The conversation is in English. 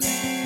Yeah.